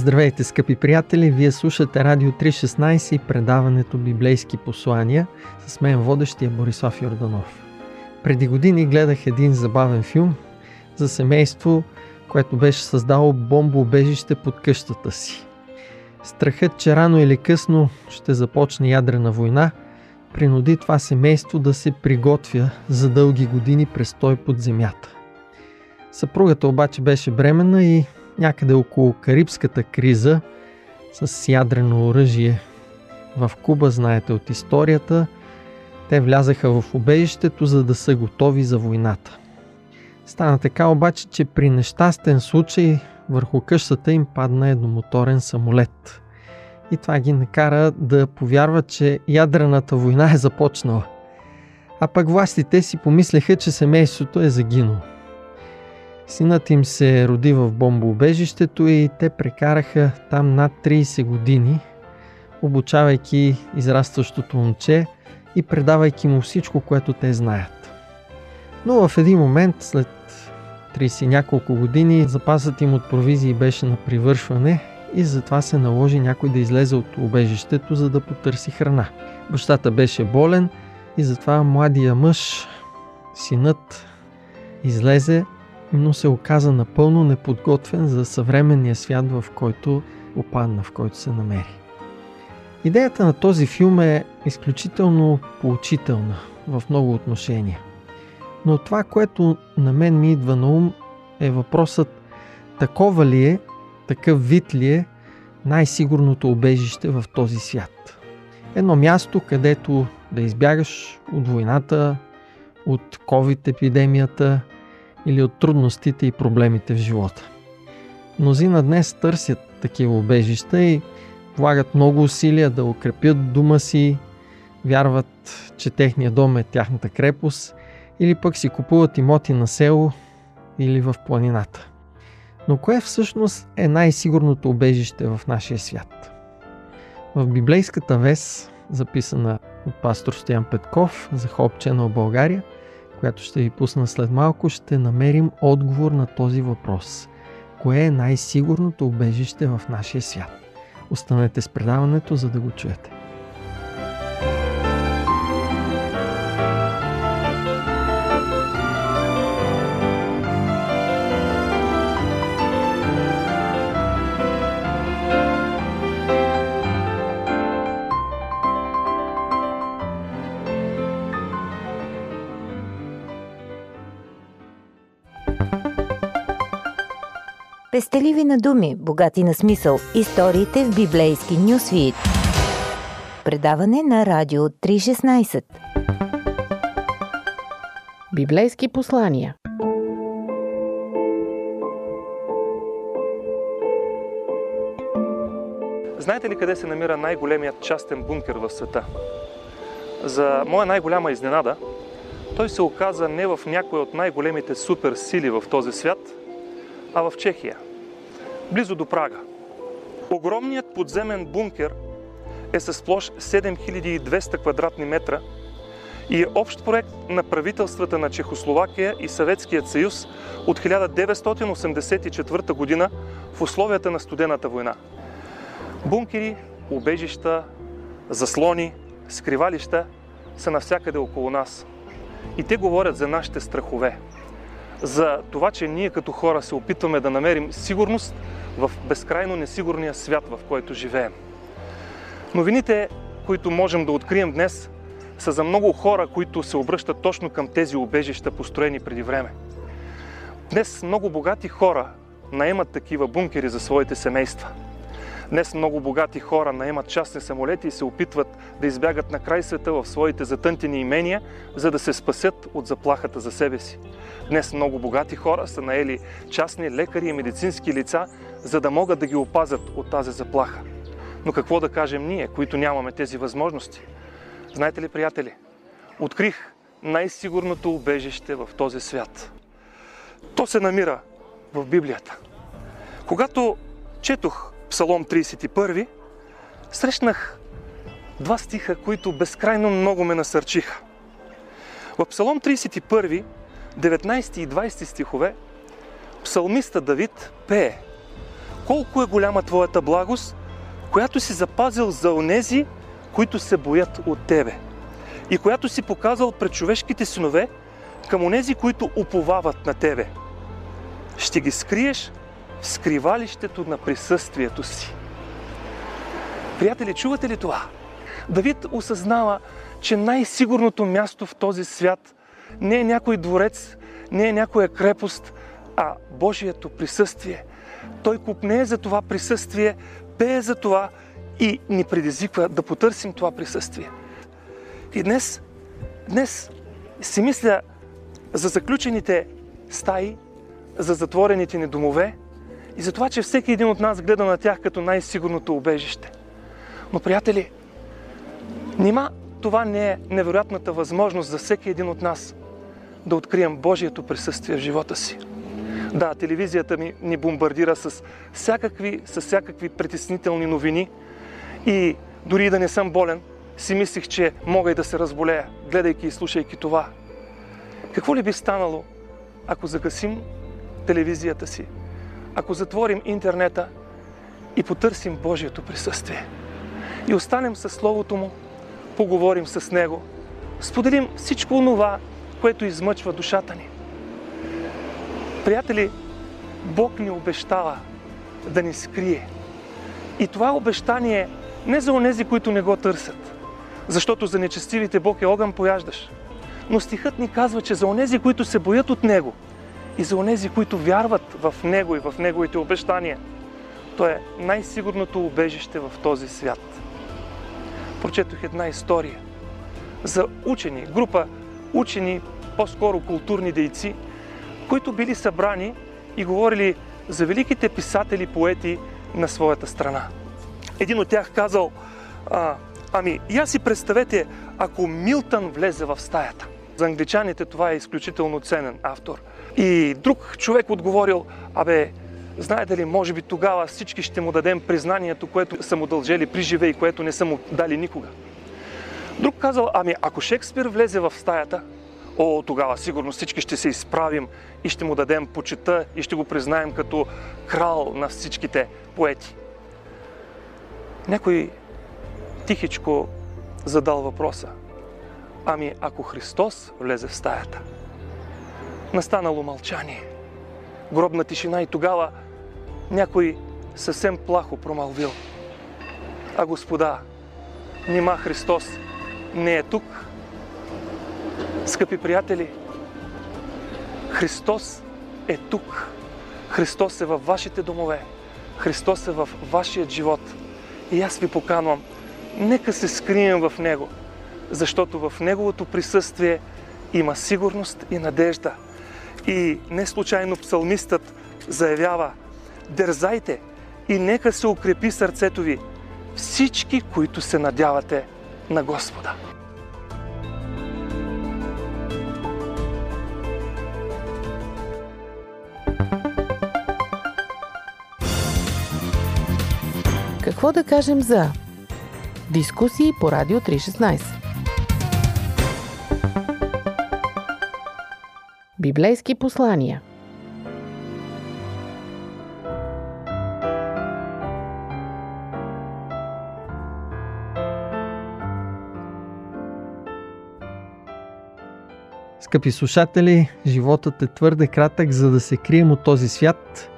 Здравейте, скъпи приятели! Вие слушате Радио 316 и предаването Библейски послания с мен водещия Борислав Йорданов. Преди години гледах един забавен филм за семейство, което беше създало бомбоубежище под къщата си. Страхът, че рано или късно ще започне ядрена война, принуди това семейство да се приготвя за дълги години престой под земята. Съпругата обаче беше бременна и някъде около Карибската криза с ядрено оръжие в Куба, знаете от историята, те влязаха в убежището, за да са готови за войната. Стана така обаче, че при нещастен случай върху къщата им падна едномоторен самолет. И това ги накара да повярват, че ядрената война е започнала. А пък властите си помислеха, че семейството е загинало. Синът им се роди в бомбоубежището и те прекараха там над 30 години, обучавайки израстващото момче и предавайки му всичко, което те знаят. Но в един момент, след 30 няколко години, запасът им от провизии беше на привършване и затова се наложи някой да излезе от убежището, за да потърси храна. Бащата беше болен и затова младия мъж, синът, излезе но се оказа напълно неподготвен за съвременния свят, в който опадна, в който се намери. Идеята на този филм е изключително поучителна в много отношения. Но това, което на мен ми идва на ум, е въпросът такова ли е, такъв вид ли е най-сигурното убежище в този свят. Едно място, където да избягаш от войната, от COVID-епидемията – или от трудностите и проблемите в живота. Мнозина днес търсят такива убежища и влагат много усилия да укрепят дома си, вярват, че техният дом е тяхната крепост или пък си купуват имоти на село или в планината. Но кое всъщност е най-сигурното убежище в нашия свят? В библейската вес, записана от пастор Стоян Петков за Хоп Channel България – която ще ви пусна след малко, ще намерим отговор на този въпрос. Кое е най-сигурното убежище в нашия свят? Останете с предаването, за да го чуете. Пестеливи на думи, богати на смисъл. Историите в библейски нюсвит. Предаване на Радио 316. Библейски послания. Знаете ли къде се намира най-големият частен бункер в света? За моя най-голяма изненада, той се оказа не в някой от най-големите суперсили в този свят, а в Чехия – близо до Прага. Огромният подземен бункер е с площ 7200 квадратни метра и е общ проект на правителствата на Чехословакия и Съветският съюз от 1984 година в условията на студената война. Бункери, убежища, заслони, скривалища са навсякъде около нас. И те говорят за нашите страхове. За това, че ние като хора се опитваме да намерим сигурност в безкрайно несигурния свят, в който живеем. Новините, които можем да открием днес, са за много хора, които се обръщат точно към тези убежища, построени преди време. Днес много богати хора наемат такива бункери за своите семейства. Днес много богати хора наемат частни самолети и се опитват да избягат на край света в своите затънтени имения, за да се спасят от заплахата за себе си. Днес много богати хора са наели частни лекари и медицински лица, за да могат да ги опазят от тази заплаха. Но какво да кажем ние, които нямаме тези възможности? Знаете ли, приятели, открих най-сигурното убежище в този свят. То се намира в Библията. Когато четох Псалом 31, срещнах два стиха, които безкрайно много ме насърчиха. В Псалом 31, 19 и 20 стихове, псалмиста Давид пее Колко е голяма Твоята благост, която си запазил за онези, които се боят от Тебе и която си показал пред човешките синове към онези, които уповават на Тебе. Ще ги скриеш в скривалището на присъствието си. Приятели, чувате ли това? Давид осъзнава, че най-сигурното място в този свят не е някой дворец, не е някоя крепост, а Божието присъствие. Той купне за това присъствие, пее за това и ни предизвиква да потърсим това присъствие. И днес, днес си мисля за заключените стаи, за затворените ни домове и за това, че всеки един от нас гледа на тях като най-сигурното убежище. Но, приятели, нима това не е невероятната възможност за всеки един от нас да открием Божието присъствие в живота си. Да, телевизията ми ни бомбардира с всякакви, с всякакви притеснителни новини и дори да не съм болен, си мислих, че мога и да се разболея, гледайки и слушайки това. Какво ли би станало, ако загасим телевизията си, ако затворим интернета и потърсим Божието присъствие и останем със Словото Му, поговорим с Него, споделим всичко това, което измъчва душата ни. Приятели, Бог ни обещава да ни скрие. И това обещание не за онези, които не го търсят, защото за нечестивите Бог е огън пояждаш. Но стихът ни казва, че за онези, които се боят от Него и за онези, които вярват в Него и в Неговите обещания, то е най-сигурното убежище в този свят. Прочетох една история за учени, група учени, по-скоро културни дейци, които били събрани и говорили за великите писатели, поети на своята страна. Един от тях казал, а, ами, я си представете, ако Милтън влезе в стаята. За англичаните това е изключително ценен автор. И друг човек отговорил, абе, знаете ли, може би тогава всички ще му дадем признанието, което са му дължели при живе и което не са му дали никога. Друг казал, ами ако Шекспир влезе в стаята, о, тогава сигурно всички ще се изправим и ще му дадем почета и ще го признаем като крал на всичките поети. Някой тихичко задал въпроса. Ами ако Христос влезе в стаята? Настанало мълчание. Гробна тишина и тогава някой съвсем плахо промълвил. А Господа, нима Христос не е тук? Скъпи приятели, Христос е тук. Христос е във вашите домове. Христос е в вашия живот. И аз ви поканвам, нека се скрием в Него, защото в Неговото присъствие има сигурност и надежда. И не случайно псалмистът заявява, дързайте и нека се укрепи сърцето ви, всички, които се надявате на Господа. Какво да кажем за дискусии по Радио 316? Библейски послания – Скъпи слушатели, животът е твърде кратък, за да се крием от този свят,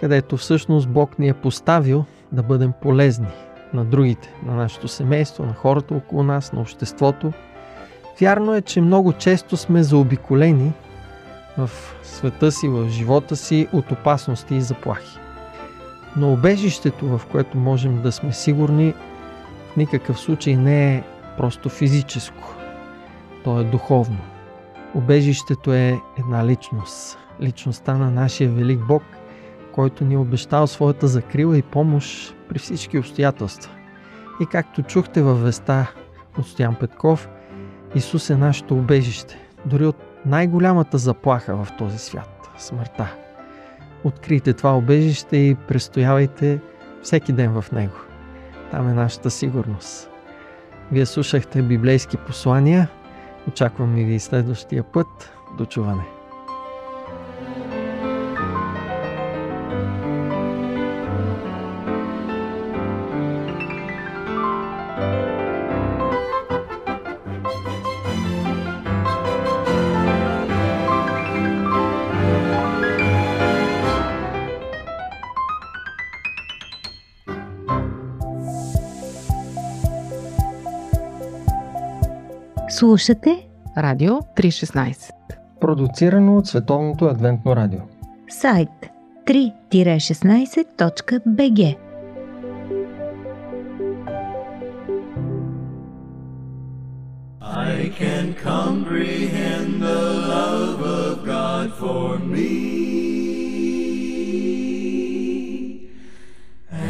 където всъщност Бог ни е поставил да бъдем полезни на другите, на нашето семейство, на хората около нас, на обществото. Вярно е, че много често сме заобиколени в света си, в живота си от опасности и заплахи. Но обежището, в което можем да сме сигурни, в никакъв случай не е просто физическо. То е духовно. Обежището е една личност. Личността на нашия велик Бог – който ни е обещал своята закрила и помощ при всички обстоятелства. И както чухте във веста от Стоян Петков, Исус е нашето убежище, дори от най-голямата заплаха в този свят – смъртта. Открийте това убежище и престоявайте всеки ден в него. Там е нашата сигурност. Вие слушахте библейски послания. Очаквам ви следващия път. До чуване! Слушате Радио 316. Продуцирано от Световното адвентно радио. сайт 3-16.bg I can comprehend the love of God for me.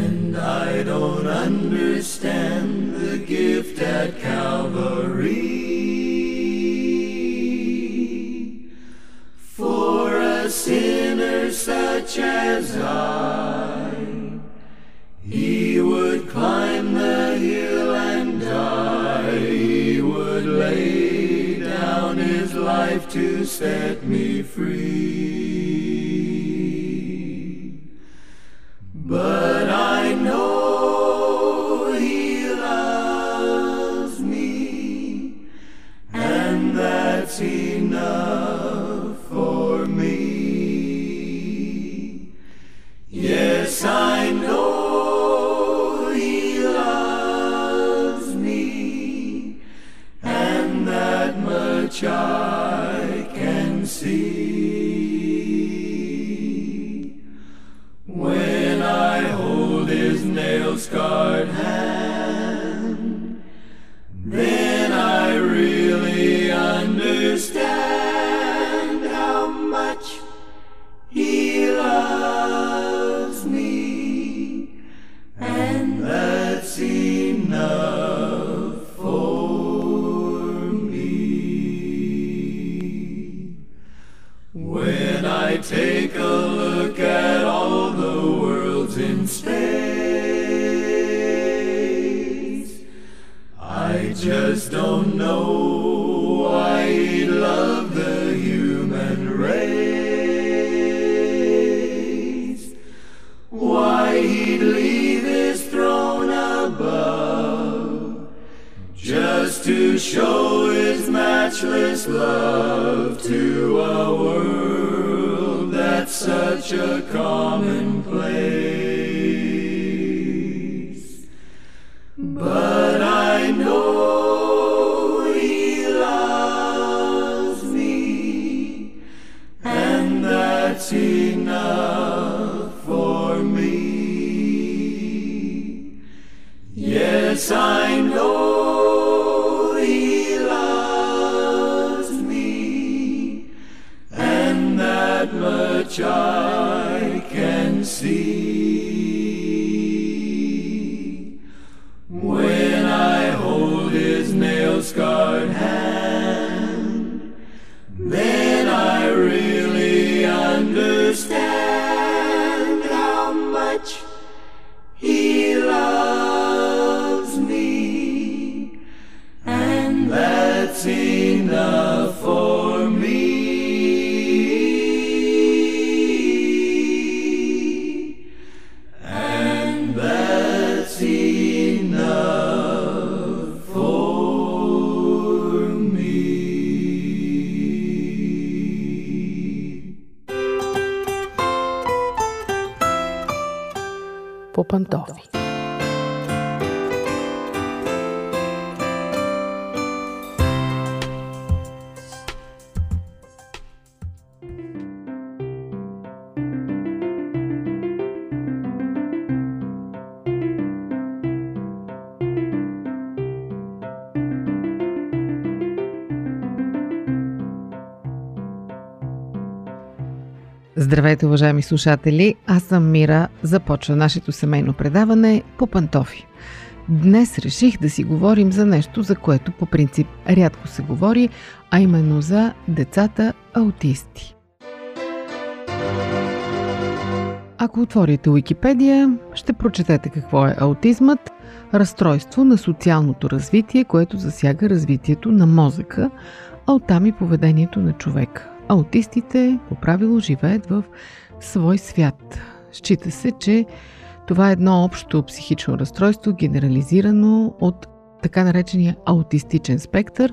And I don't understand the gift at Calvary. As I, he would climb the hill and die. He would lay down his life to set me free. But I know he loves me, and that's enough in space, that much I can see. Здравейте, уважаеми слушатели! Аз съм Мира. Започва нашето семейно предаване по пантофи. Днес реших да си говорим за нещо, за което по принцип рядко се говори, а именно за децата аутисти. Ако отворите Уикипедия, ще прочетете какво е аутизмът разстройство на социалното развитие, което засяга развитието на мозъка, а оттам и поведението на човека. Аутистите по правило живеят в свой свят. Счита се, че това е едно общо психично разстройство, генерализирано от така наречения аутистичен спектър,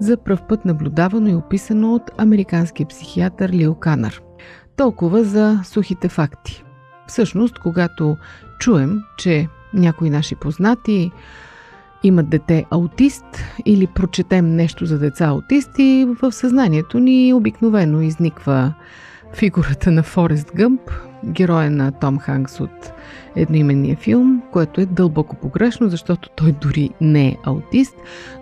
за пръв път наблюдавано и описано от американския психиатър Лил Канър. Толкова за сухите факти. Всъщност, когато чуем, че някои наши познати имат дете аутист или прочетем нещо за деца аутисти, в съзнанието ни обикновено изниква фигурата на Форест Гъмп, героя на Том Ханкс от едноименния филм, което е дълбоко погрешно, защото той дори не е аутист,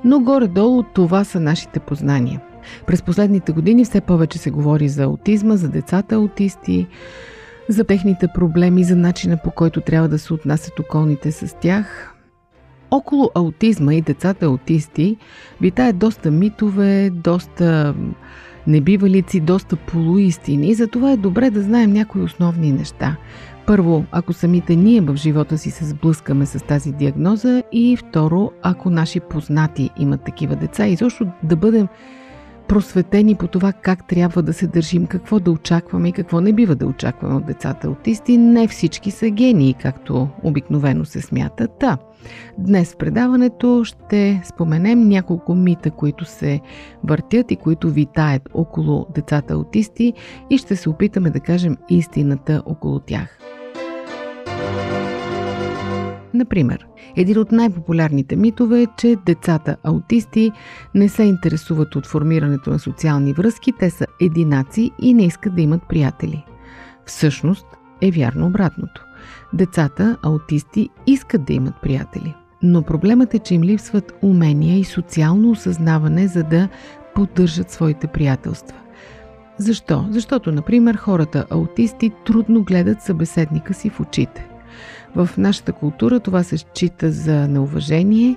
но горе-долу това са нашите познания. През последните години все повече се говори за аутизма, за децата аутисти, за техните проблеми, за начина по който трябва да се отнасят околните с тях. Около аутизма и децата аутисти витаят доста митове, доста небивалици, доста полуистини, затова е добре да знаем някои основни неща. Първо, ако самите ние в живота си се сблъскаме с тази диагноза и второ, ако наши познати имат такива деца и също да бъдем просветени по това как трябва да се държим, какво да очакваме и какво не бива да очакваме от децата аутисти. Не всички са гении, както обикновено се смята. Та, днес в предаването ще споменем няколко мита, които се въртят и които витаят около децата аутисти и ще се опитаме да кажем истината около тях. Например, един от най-популярните митове е, че децата аутисти не се интересуват от формирането на социални връзки, те са единаци и не искат да имат приятели. Всъщност е вярно обратното. Децата аутисти искат да имат приятели. Но проблемът е, че им липсват умения и социално осъзнаване, за да поддържат своите приятелства. Защо? Защото, например, хората аутисти трудно гледат събеседника си в очите. В нашата култура това се счита за неуважение,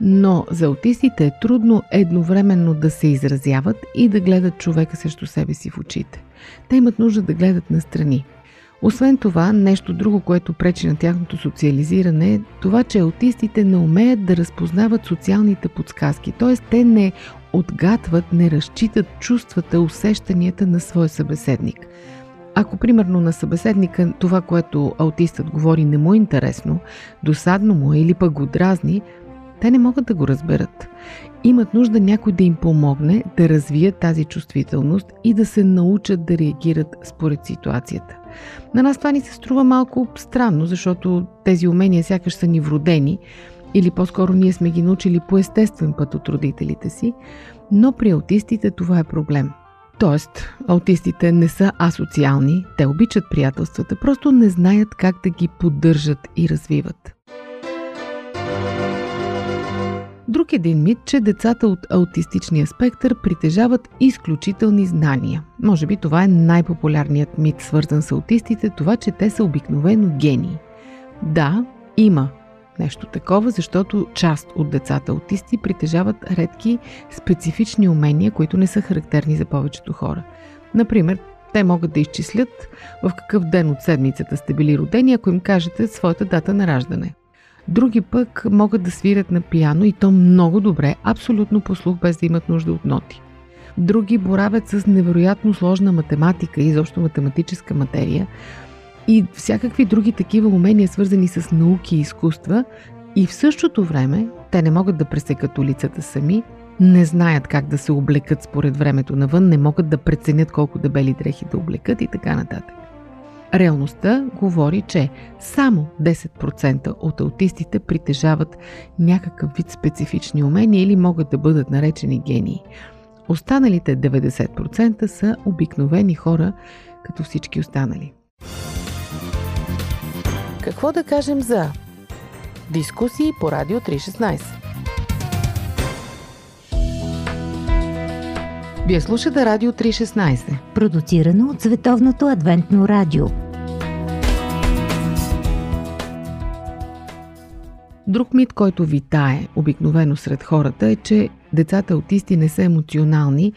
но за аутистите е трудно едновременно да се изразяват и да гледат човека срещу себе си в очите. Те имат нужда да гледат настрани. Освен това, нещо друго, което пречи на тяхното социализиране е това, че аутистите не умеят да разпознават социалните подсказки, т.е. те не отгатват, не разчитат чувствата, усещанията на своя събеседник – ако примерно на събеседника това, което аутистът говори, не му е интересно, досадно му е или пък го дразни, те не могат да го разберат. Имат нужда някой да им помогне да развият тази чувствителност и да се научат да реагират според ситуацията. На нас това ни се струва малко странно, защото тези умения сякаш са ни вродени или по-скоро ние сме ги научили по естествен път от родителите си, но при аутистите това е проблем – Тоест, аутистите не са асоциални, те обичат приятелствата, просто не знаят как да ги поддържат и развиват. Друг един мит, че децата от аутистичния спектър притежават изключителни знания. Може би това е най-популярният мит, свързан с аутистите, това, че те са обикновено гении. Да, има нещо такова, защото част от децата аутисти притежават редки специфични умения, които не са характерни за повечето хора. Например, те могат да изчислят в какъв ден от седмицата сте били родени, ако им кажете своята дата на раждане. Други пък могат да свирят на пияно и то много добре, абсолютно по слух, без да имат нужда от ноти. Други боравят с невероятно сложна математика и изобщо математическа материя, и всякакви други такива умения, свързани с науки и изкуства, и в същото време те не могат да пресекат улицата сами, не знаят как да се облекат според времето навън, не могат да преценят колко дебели дрехи да облекат и така нататък. Реалността говори, че само 10% от аутистите притежават някакъв вид специфични умения или могат да бъдат наречени гении. Останалите 90% са обикновени хора, като всички останали. Какво да кажем за дискусии по Радио 316? Вие слушате Радио 316, продуцирано от Световното адвентно радио. Друг мит, който витае обикновено сред хората е, че децата аутисти не са емоционални,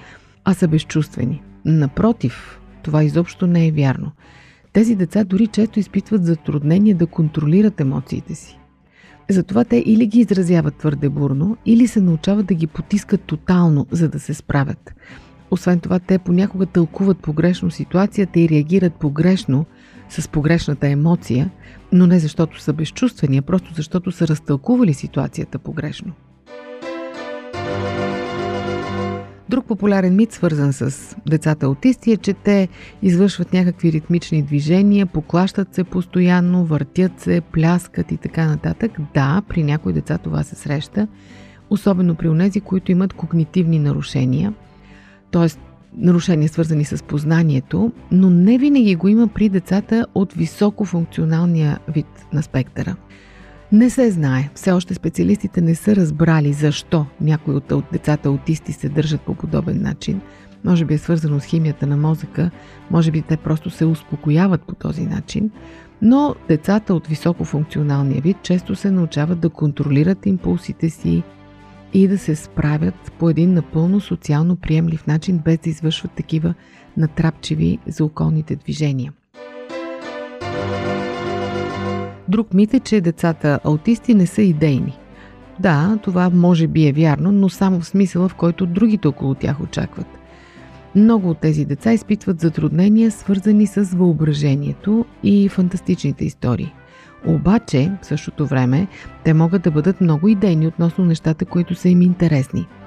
а са безчувствени. Напротив, това изобщо не е вярно. Тези деца дори често изпитват затруднение да контролират емоциите си. Затова те или ги изразяват твърде бурно, или се научават да ги потискат тотално, за да се справят. Освен това, те понякога тълкуват погрешно ситуацията и реагират погрешно с погрешната емоция, но не защото са безчувствени, а просто защото са разтълкували ситуацията погрешно. Друг популярен мит, свързан с децата аутисти, е, че те извършват някакви ритмични движения, поклащат се постоянно, въртят се, пляскат и така нататък. Да, при някои деца това се среща, особено при онези, които имат когнитивни нарушения, т.е. нарушения свързани с познанието, но не винаги го има при децата от високофункционалния вид на спектъра – не се знае. Все още специалистите не са разбрали защо някои от децата аутисти се държат по подобен начин. Може би е свързано с химията на мозъка, може би те просто се успокояват по този начин. Но децата от високофункционалния вид често се научават да контролират импулсите си и да се справят по един напълно социално приемлив начин, без да извършват такива натрапчиви за околните движения. Друг мит е, че децата аутисти не са идейни. Да, това може би е вярно, но само в смисъла, в който другите около тях очакват. Много от тези деца изпитват затруднения, свързани с въображението и фантастичните истории. Обаче, в същото време, те могат да бъдат много идейни относно нещата, които са им интересни –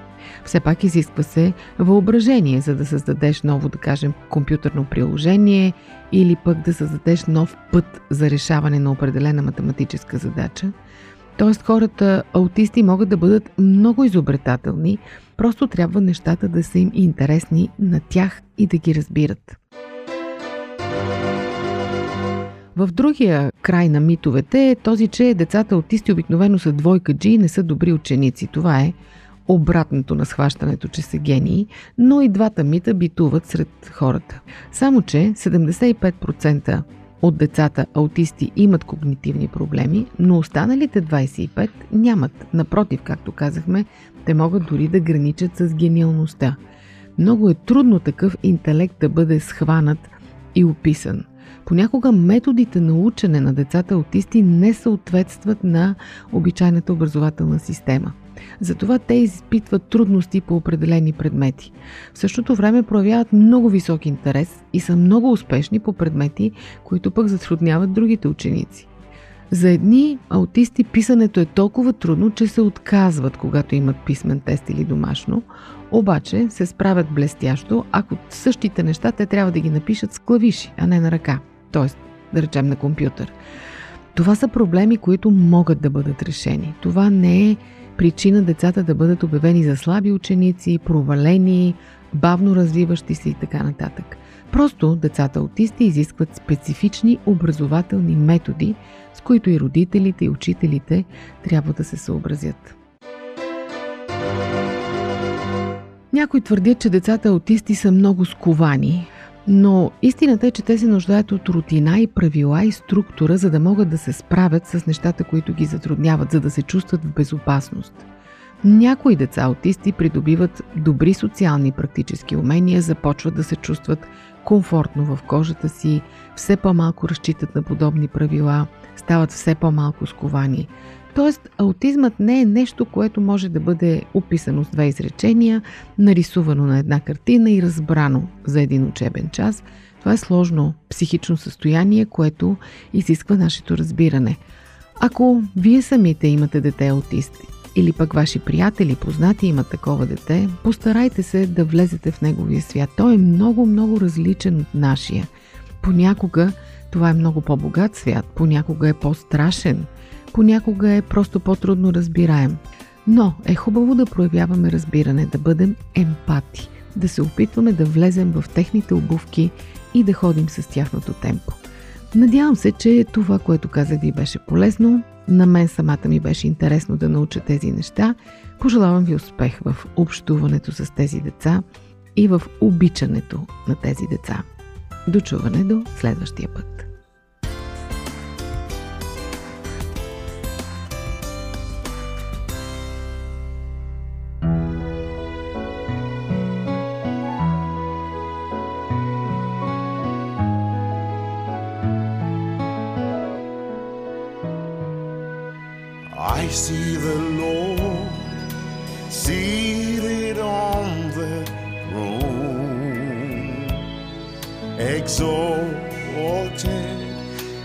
все пак изисква се въображение, за да създадеш ново, да кажем, компютърно приложение или пък да създадеш нов път за решаване на определена математическа задача. Тоест хората аутисти могат да бъдат много изобретателни, просто трябва нещата да са им интересни на тях и да ги разбират. В другия край на митовете е този, че децата аутисти обикновено са двойка G и не са добри ученици. Това е обратното на схващането, че са гении, но и двата мита битуват сред хората. Само, че 75% от децата аутисти имат когнитивни проблеми, но останалите 25 нямат. Напротив, както казахме, те могат дори да граничат с гениалността. Много е трудно такъв интелект да бъде схванат и описан. Понякога методите на учене на децата аутисти не съответстват на обичайната образователна система – затова те изпитват трудности по определени предмети. В същото време проявяват много висок интерес и са много успешни по предмети, които пък затрудняват другите ученици. За едни аутисти писането е толкова трудно, че се отказват, когато имат писмен тест или домашно, обаче се справят блестящо, ако същите неща те трябва да ги напишат с клавиши, а не на ръка, т.е. да речем на компютър. Това са проблеми, които могат да бъдат решени. Това не е причина децата да бъдат обявени за слаби ученици, провалени, бавно развиващи се и така нататък. Просто децата аутисти изискват специфични образователни методи, с които и родителите и учителите трябва да се съобразят. Някои твърдят, че децата аутисти са много сковани, но истината е, че те се нуждаят от рутина и правила и структура, за да могат да се справят с нещата, които ги затрудняват, за да се чувстват в безопасност. Някои деца аутисти придобиват добри социални практически умения, започват да се чувстват комфортно в кожата си, все по-малко разчитат на подобни правила, стават все по-малко сковани. Тоест, аутизмът не е нещо, което може да бъде описано с две изречения, нарисувано на една картина и разбрано за един учебен час. Това е сложно психично състояние, което изисква нашето разбиране. Ако вие самите имате дете аутист или пък ваши приятели, познати имат такова дете, постарайте се да влезете в неговия свят. Той е много, много различен от нашия. Понякога това е много по-богат свят, понякога е по-страшен – понякога е просто по-трудно разбираем. Но е хубаво да проявяваме разбиране, да бъдем емпати, да се опитваме да влезем в техните обувки и да ходим с тяхното темпо. Надявам се, че това, което казах ви беше полезно. На мен самата ми беше интересно да науча тези неща. Пожелавам ви успех в общуването с тези деца и в обичането на тези деца. Дочуване до следващия път.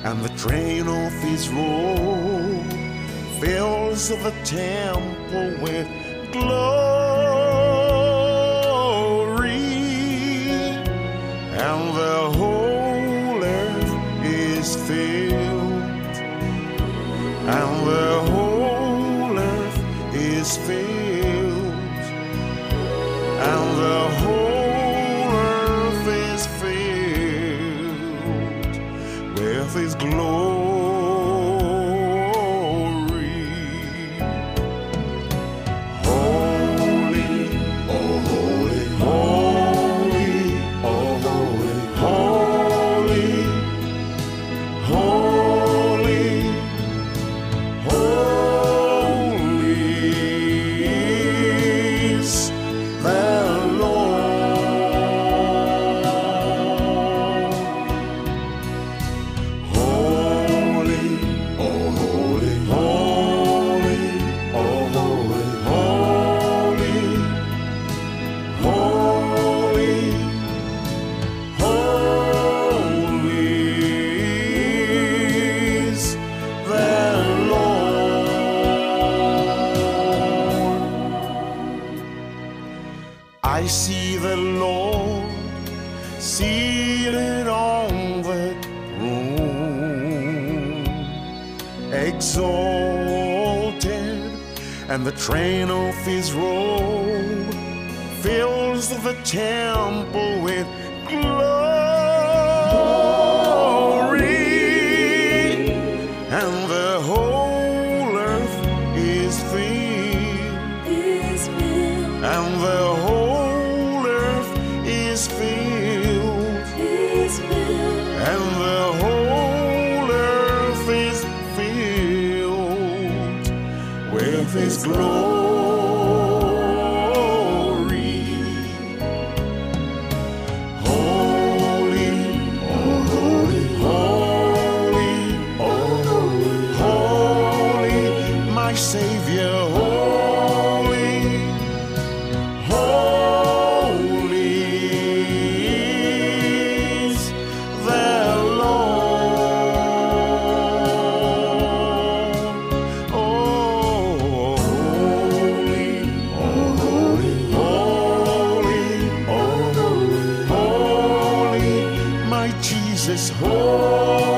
And the train of his robe fills the temple with glory, and the whole earth is filled, and the and the whole earth is filled is filled. and the whole earth is filled, is filled, and the whole earth is filled with His glory. Jesus, holy,